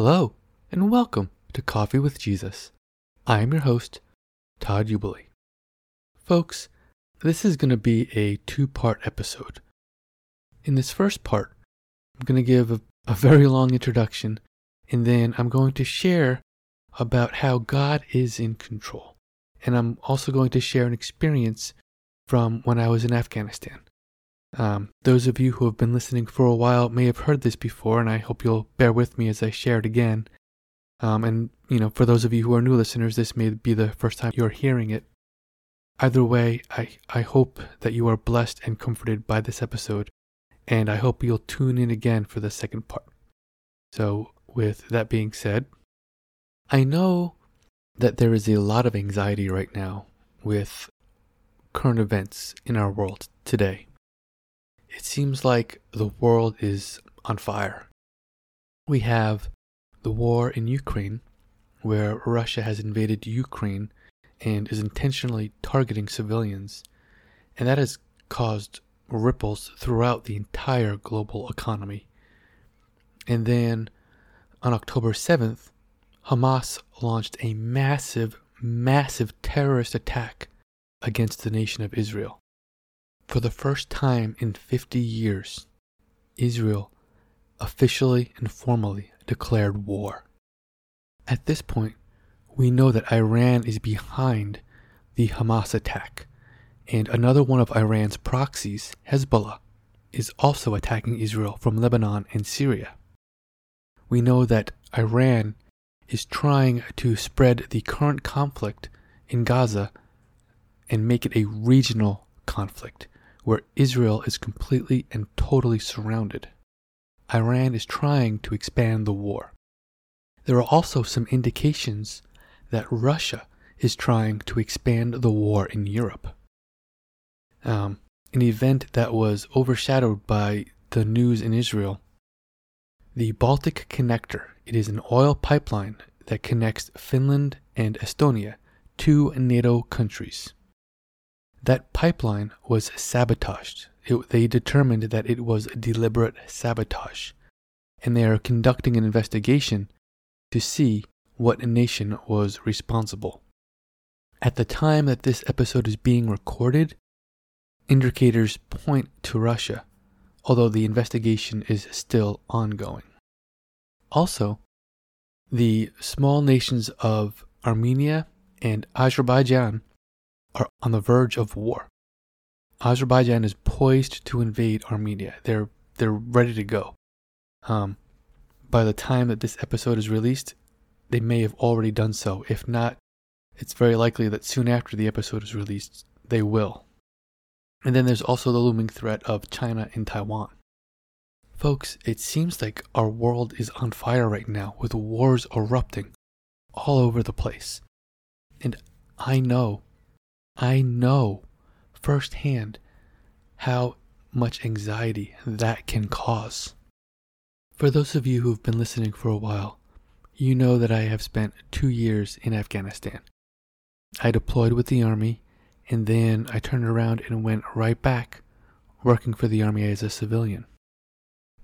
Hello, and welcome to Coffee with Jesus. I am your host, Todd Uebele. Folks, this is going to be a two part episode. In this first part, I'm going to give a, a very long introduction, and then I'm going to share about how God is in control. And I'm also going to share an experience from when I was in Afghanistan. Um, those of you who have been listening for a while may have heard this before, and I hope you'll bear with me as I share it again. Um, and, you know, for those of you who are new listeners, this may be the first time you're hearing it. Either way, I, I hope that you are blessed and comforted by this episode, and I hope you'll tune in again for the second part. So, with that being said, I know that there is a lot of anxiety right now with current events in our world today. It seems like the world is on fire. We have the war in Ukraine, where Russia has invaded Ukraine and is intentionally targeting civilians, and that has caused ripples throughout the entire global economy. And then on October 7th, Hamas launched a massive, massive terrorist attack against the nation of Israel. For the first time in 50 years, Israel officially and formally declared war. At this point, we know that Iran is behind the Hamas attack, and another one of Iran's proxies, Hezbollah, is also attacking Israel from Lebanon and Syria. We know that Iran is trying to spread the current conflict in Gaza and make it a regional conflict where Israel is completely and totally surrounded. Iran is trying to expand the war. There are also some indications that Russia is trying to expand the war in Europe. Um, an event that was overshadowed by the news in Israel. The Baltic Connector. It is an oil pipeline that connects Finland and Estonia, two NATO countries. That pipeline was sabotaged. It, they determined that it was deliberate sabotage, and they are conducting an investigation to see what nation was responsible. At the time that this episode is being recorded, indicators point to Russia, although the investigation is still ongoing. Also, the small nations of Armenia and Azerbaijan are on the verge of war. Azerbaijan is poised to invade Armenia. They're they're ready to go. Um, by the time that this episode is released, they may have already done so. If not, it's very likely that soon after the episode is released, they will. And then there's also the looming threat of China and Taiwan. Folks, it seems like our world is on fire right now with wars erupting all over the place. And I know I know firsthand how much anxiety that can cause. For those of you who've been listening for a while, you know that I have spent two years in Afghanistan. I deployed with the Army, and then I turned around and went right back working for the Army as a civilian.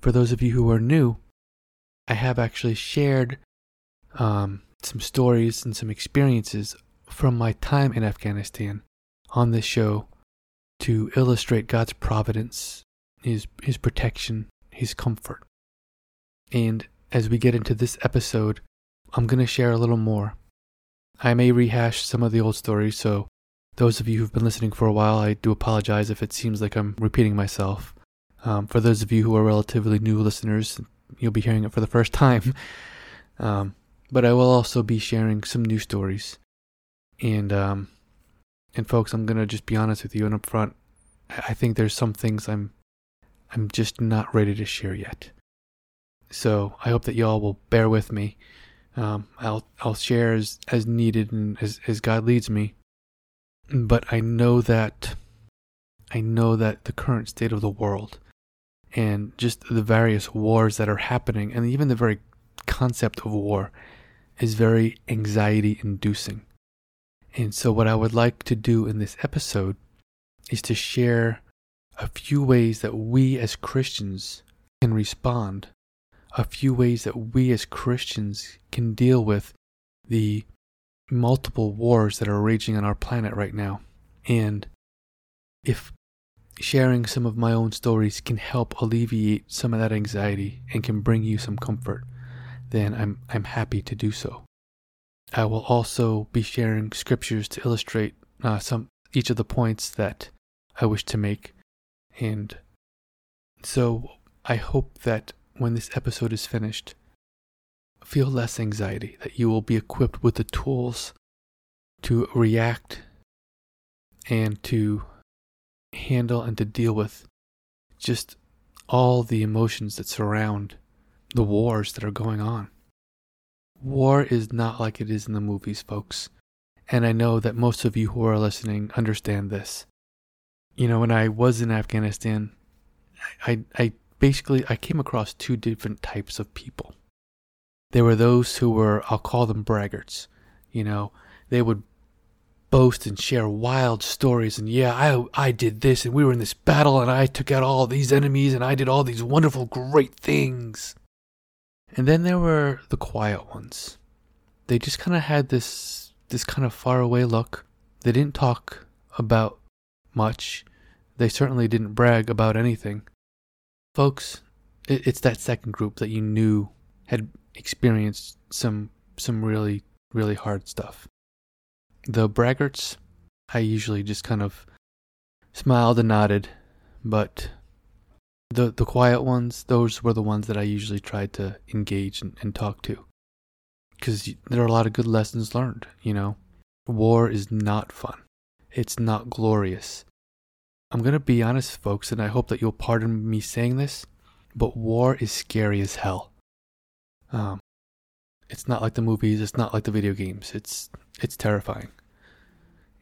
For those of you who are new, I have actually shared um, some stories and some experiences from my time in Afghanistan on this show to illustrate God's providence, His, His protection, His comfort. And as we get into this episode, I'm going to share a little more. I may rehash some of the old stories, so those of you who've been listening for a while, I do apologize if it seems like I'm repeating myself. Um, for those of you who are relatively new listeners, you'll be hearing it for the first time. Um, but I will also be sharing some new stories and um, and folks, I'm gonna just be honest with you and up front. I think there's some things I'm I'm just not ready to share yet. So I hope that y'all will bear with me. Um, I'll I'll share as, as needed and as, as God leads me. But I know that I know that the current state of the world and just the various wars that are happening and even the very concept of war is very anxiety inducing. And so, what I would like to do in this episode is to share a few ways that we as Christians can respond a few ways that we as Christians can deal with the multiple wars that are raging on our planet right now. And if sharing some of my own stories can help alleviate some of that anxiety and can bring you some comfort, then I'm, I'm happy to do so. I will also be sharing scriptures to illustrate uh, some each of the points that I wish to make. And so I hope that when this episode is finished, feel less anxiety, that you will be equipped with the tools to react and to handle and to deal with just all the emotions that surround the wars that are going on. War is not like it is in the movies, folks. And I know that most of you who are listening understand this. You know, when I was in Afghanistan, I, I basically I came across two different types of people. There were those who were I'll call them braggarts. You know, they would boast and share wild stories and yeah, I I did this and we were in this battle and I took out all these enemies and I did all these wonderful great things. And then there were the quiet ones. They just kind of had this this kind of faraway look. They didn't talk about much. They certainly didn't brag about anything. Folks, it, it's that second group that you knew had experienced some some really really hard stuff. The braggarts, I usually just kind of smiled and nodded, but the the quiet ones, those were the ones that I usually tried to engage and, and talk to. Because there are a lot of good lessons learned, you know. War is not fun. It's not glorious. I'm to be honest, folks, and I hope that you'll pardon me saying this, but war is scary as hell. Um, it's not like the movies, it's not like the video games. It's it's terrifying.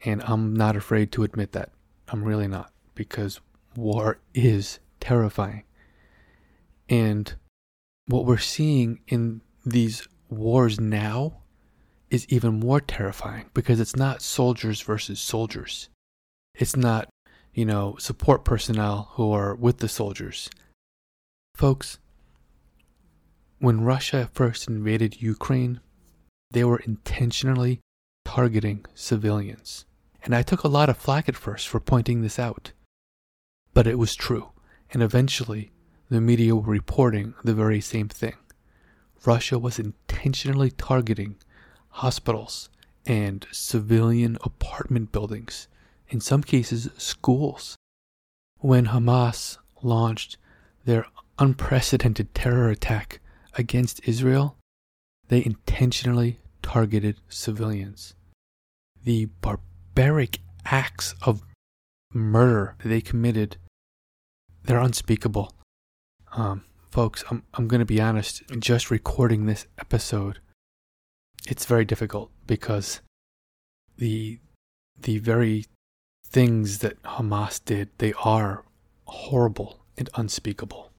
And I'm not afraid to admit that. I'm really not because war is terrifying. And what we're seeing in these wars now is even more terrifying because it's not soldiers versus soldiers. It's not, you know, support personnel who are with the soldiers. Folks, when Russia first invaded Ukraine, they were intentionally targeting civilians. And I took a lot of flack at first for pointing this out. But it was true and eventually the media were reporting the very same thing. Russia was intentionally targeting hospitals and civilian apartment buildings, in some cases, schools. When Hamas launched their unprecedented terror attack against Israel, they intentionally targeted civilians. The barbaric acts of murder they committed they're unspeakable. Um, folks, I'm I'm going to be honest. Just recording this episode, it's very difficult because the the very things that Hamas did, they are horrible and unspeakable.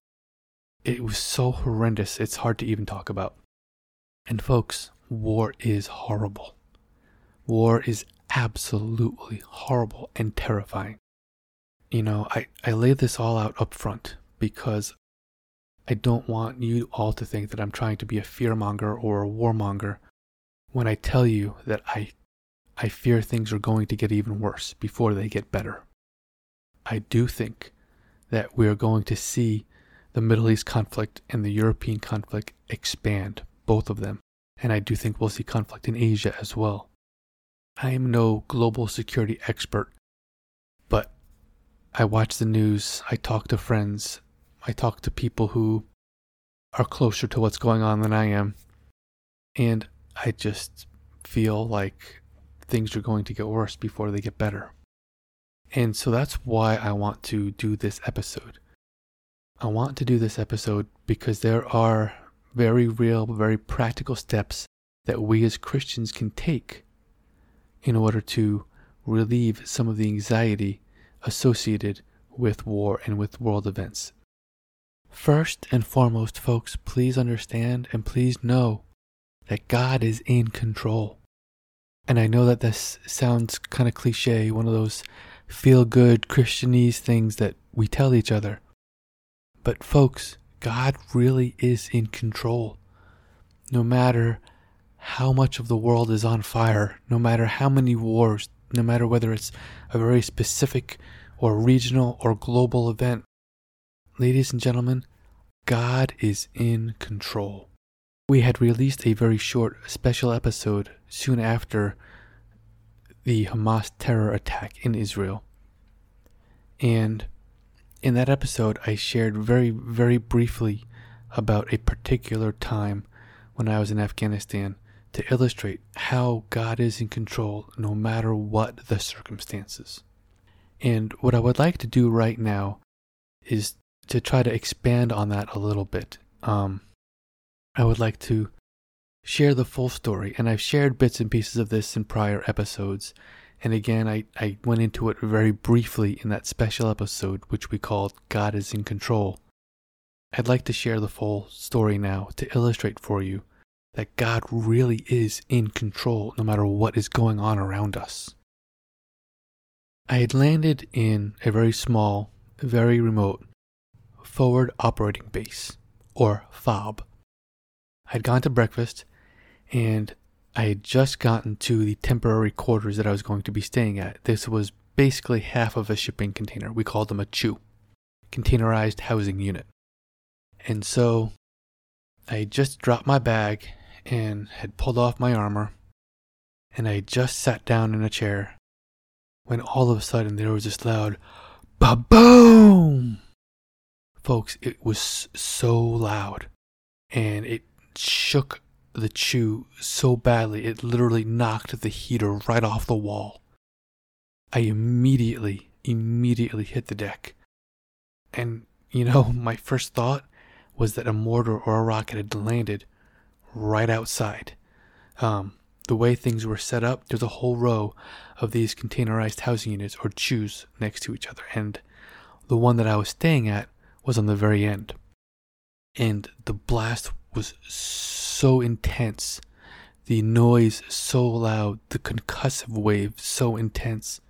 It was so horrendous, it's hard to even talk about. And folks, war is horrible. War is absolutely horrible and terrifying you know, I, I lay this all out up front because I don't want you all to think that I'm trying to be a fearmonger or a warmonger when I tell you that I I fear things are going to get even worse before they get better. I do think that we are going to see the Middle East conflict and the European conflict expand, both of them. And I do think we'll see conflict in Asia as well. I am no global security expert, but I watch the news, I talk to friends, I talk to people who are closer to what's going on than I am, and I just feel like things are going to get worse before they get better. And so that's why I want to do this episode. I want to do this episode because there are very real, very practical steps that we as Christians can take in order to relieve some of the anxiety associated with war and with world events. First and foremost, folks, please understand and please know that God is in control. And I know that this sounds kind of cliche, one of those feel good Christianese things that we tell each other. But, folks, God really is in control. No matter how much of the world is on fire, no matter how many wars, no matter whether it's a very specific or regional or global event, ladies and gentlemen, God is in control. We had released a very short special episode soon after the Hamas terror attack in Israel. And in that episode, I shared very, very briefly about a particular time when I was in Afghanistan to illustrate how God is in control no matter what the circumstances. And what I would like to do right now is to try to expand on that a little bit. Um, I would like to share the full story, and I've shared bits and pieces of this in prior episodes. And again, I, I went into it very briefly in that special episode, which we called God is in Control. I'd like to share the full story now to illustrate for you that God really is in control no matter what is going on around us. I had landed in a very small, very remote Forward Operating Base, or FOB. I'd gone to breakfast and I had just gotten to the temporary quarters that I was going to be staying at. This was basically half of a shipping container. We called them a CHU, containerized housing unit. And so I just dropped my bag and had pulled off my armor, and I just sat down in a chair when all of a sudden there was this loud ba boom. Folks, it was so loud and it shook the CHU so badly it literally knocked the heater right off the wall. I immediately, immediately hit the deck. And, you know, my first thought was that a mortar or a rocket had landed right outside. Um, the way things were set up, there's a whole row of these containerized housing units or CHUs next to each other, and the one that I was staying at was on the very end. And the blast was so intense, the noise so loud, the concussive wave so intense.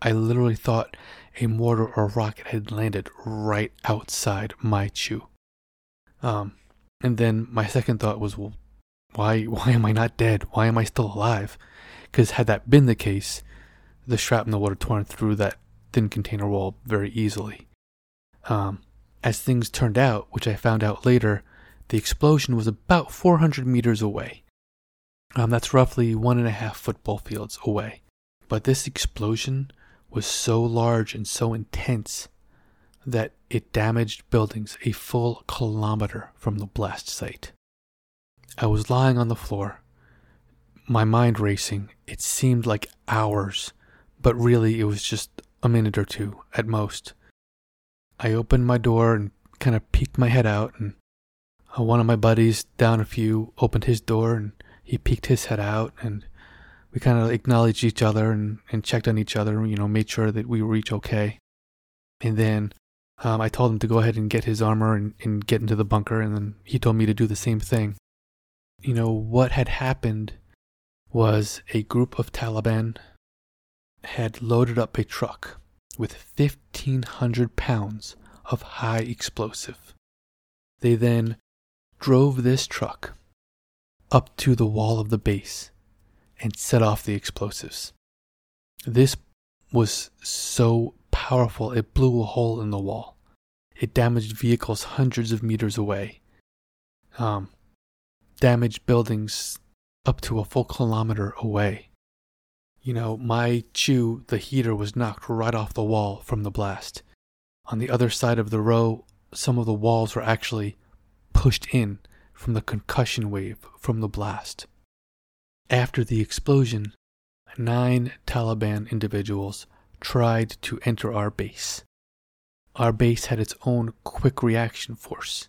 I literally thought a mortar or rocket had landed right outside my CHU. Um, and then my second thought was, well, why why am I not dead? Why am I still alive? Because had that been the case, the shrapnel would have torn through that thin container wall very easily. Um, as things turned out, which I found out later, the explosion was about 400 meters away. Um, that's roughly one and a half football fields away. But this explosion was so large and so intense that it damaged buildings a full kilometer from the blast site. I was lying on the floor, my mind racing. It seemed like hours, but really it was just a minute or two at most. I opened my door and kind of peeked my head out, and uh, one of my buddies down a few opened his door and he peeked his head out, and we kind of acknowledged each other and, and checked on each other, you know, made sure that we were each okay. And then um, I told him to go ahead and get his armor and, and get into the bunker, and then he told me to do the same thing you know, what had happened was a group of Taliban had loaded up a truck with 1,500 pounds of high explosive. They then drove this truck up to the wall of the base and set off the explosives. This was so powerful it blew a hole in the wall. It damaged vehicles hundreds of meters away. Um, damaged buildings up to a full kilometer away. You know, my CHU, the heater, was knocked right off the wall from the blast. On the other side of the row, some of the walls were actually pushed in from the concussion wave from the blast. After the explosion, nine Taliban individuals tried to enter our base. Our base had its own quick reaction force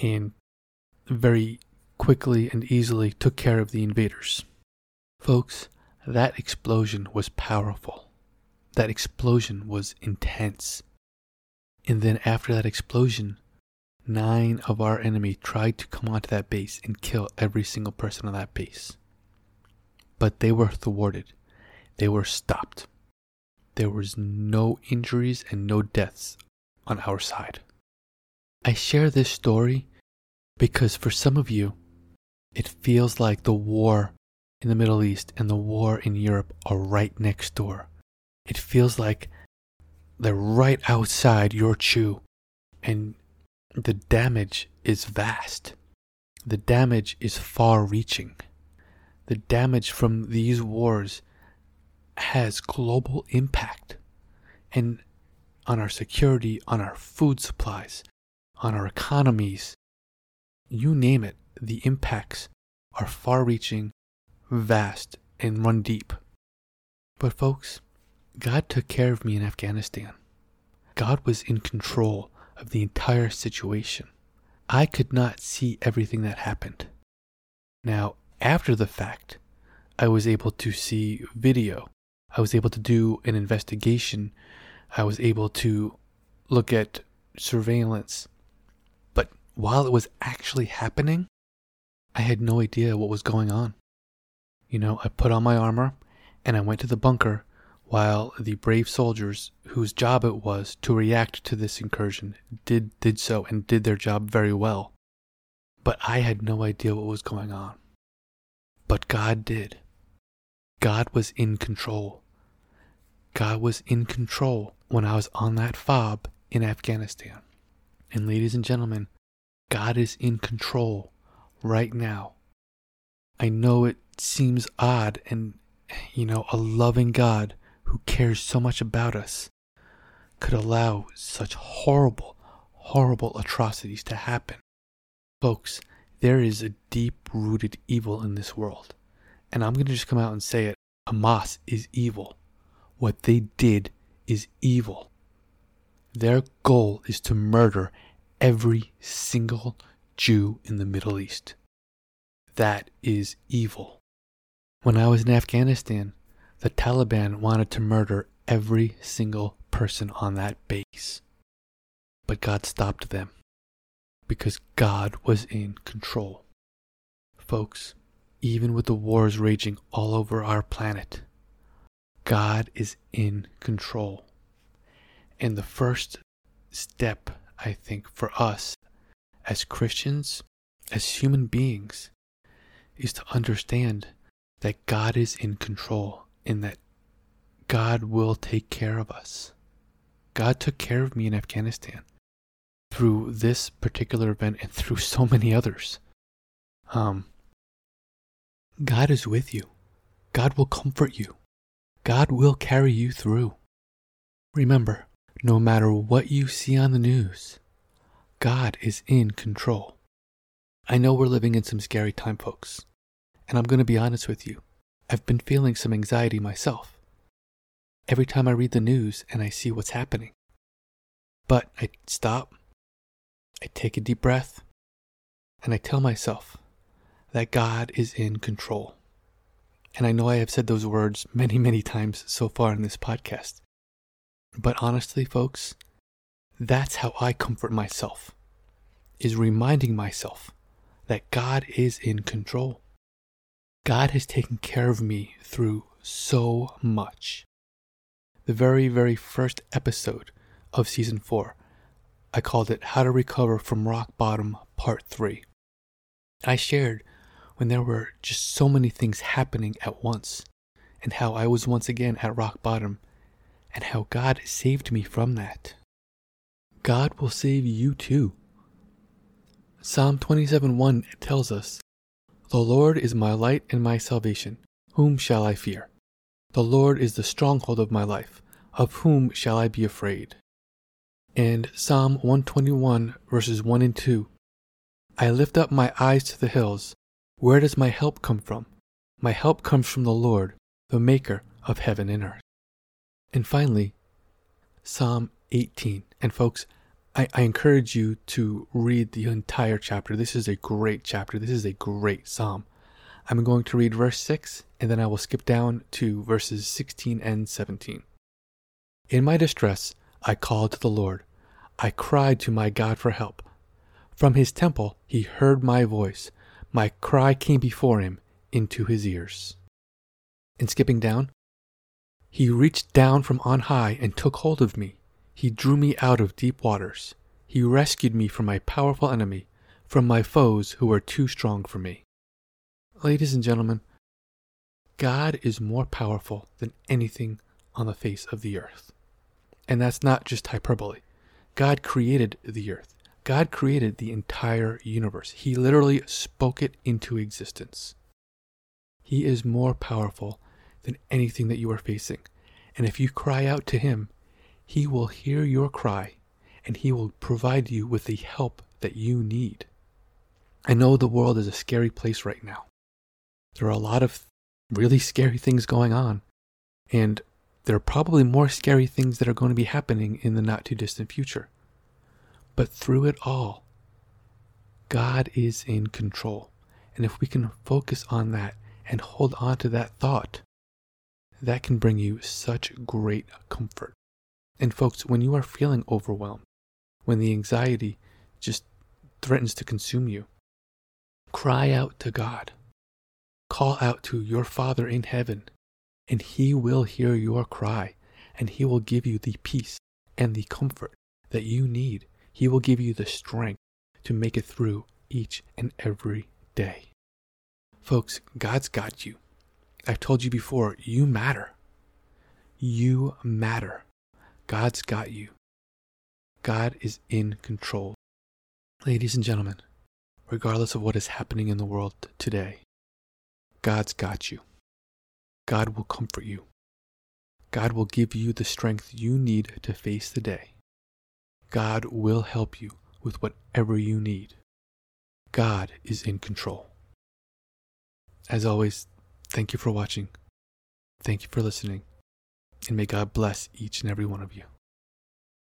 and very quickly and easily took care of the invaders. Folks, that explosion was powerful. That explosion was intense. And then after that explosion, nine of our enemy tried to come onto that base and kill every single person on that base. But they were thwarted. They were stopped. There was no injuries and no deaths on our side. I share this story because for some of you, it feels like the war in the Middle East and the war in Europe are right next door. It feels like they're right outside your CHU, and the damage is vast. The damage is far reaching. The damage from these wars has global impact and on our security, on our food supplies, on our economies. You name it, the impacts are far reaching, vast, and run deep. But, folks, God took care of me in Afghanistan. God was in control of the entire situation. I could not see everything that happened. Now, after the fact, I was able to see video. I was able to do an investigation. I was able to look at surveillance. But while it was actually happening, I had no idea what was going on. You know, I put on my armor and I went to the bunker while the brave soldiers whose job it was to react to this incursion did did so and did their job very well. But I had no idea what was going on. But God did. God was in control. God was in control when I was on that FOB in Afghanistan. And ladies and gentlemen, God is in control right now. I know it seems odd and, you know, a loving God who cares so much about us could allow such horrible, horrible atrocities to happen. Folks, there is a deep rooted evil in this world. And I'm going to just come out and say it Hamas is evil. What they did is evil. Their goal is to murder every single Jew in the Middle East. That is evil. When I was in Afghanistan, the Taliban wanted to murder every single person on that base. But God stopped them because God was in control. Folks, even with the wars raging all over our planet, God is in control. And the first step, I think, for us as Christians, as human beings, is to understand that God is in control and that God will take care of us. God took care of me in Afghanistan through this particular event and through so many others. Um, God is with you. God will comfort you. God will carry you through. Remember, no matter what you see on the news, God is in control. I know we're living in some scary time, folks, and I'm going to be honest with you. I've been feeling some anxiety myself. Every time I read the news and I see what's happening. But I stop, I take a deep breath, and I tell myself that God is in control. And I know I have said those words many, many times so far in this podcast. But honestly, folks, that's how I comfort myself, is reminding myself that God is in control. God has taken care of me through so much. The very, very first episode of season four, I called it How to Recover from Rock Bottom Part 3. I shared when there were just so many things happening at once, and how I was once again at rock bottom, and how God saved me from that. God will save you too. Psalm 27:1 tells us the Lord is my light and my salvation. Whom shall I fear? The Lord is the stronghold of my life. Of whom shall I be afraid? And Psalm 121, verses 1 and 2 I lift up my eyes to the hills. Where does my help come from? My help comes from the Lord, the maker of heaven and earth. And finally, Psalm 18. And folks, I, I encourage you to read the entire chapter. This is a great chapter. This is a great psalm. I'm going to read verse 6 and then I will skip down to verses 16 and 17. In my distress, I called to the Lord. I cried to my God for help. From his temple, he heard my voice. My cry came before him into his ears. And skipping down, he reached down from on high and took hold of me. He drew me out of deep waters. He rescued me from my powerful enemy, from my foes who were too strong for me. Ladies and gentlemen, God is more powerful than anything on the face of the earth. And that's not just hyperbole. God created the earth. God created the entire universe. He literally spoke it into existence. He is more powerful than anything that you are facing. And if you cry out to Him, He will hear your cry and He will provide you with the help that you need. I know the world is a scary place right now. There are a lot of really scary things going on. And there are probably more scary things that are going to be happening in the not too distant future. But through it all, God is in control. And if we can focus on that and hold on to that thought, that can bring you such great comfort. And folks, when you are feeling overwhelmed, when the anxiety just threatens to consume you, cry out to God. Call out to your Father in heaven, and He will hear your cry, and He will give you the peace and the comfort that you need. He will give you the strength to make it through each and every day. Folks, God's got you. I've told you before, you matter. You matter. God's got you. God is in control. Ladies and gentlemen, regardless of what is happening in the world today, God's got you. God will comfort you. God will give you the strength you need to face the day. God will help you with whatever you need. God is in control. As always, thank you for watching. Thank you for listening. And may God bless each and every one of you.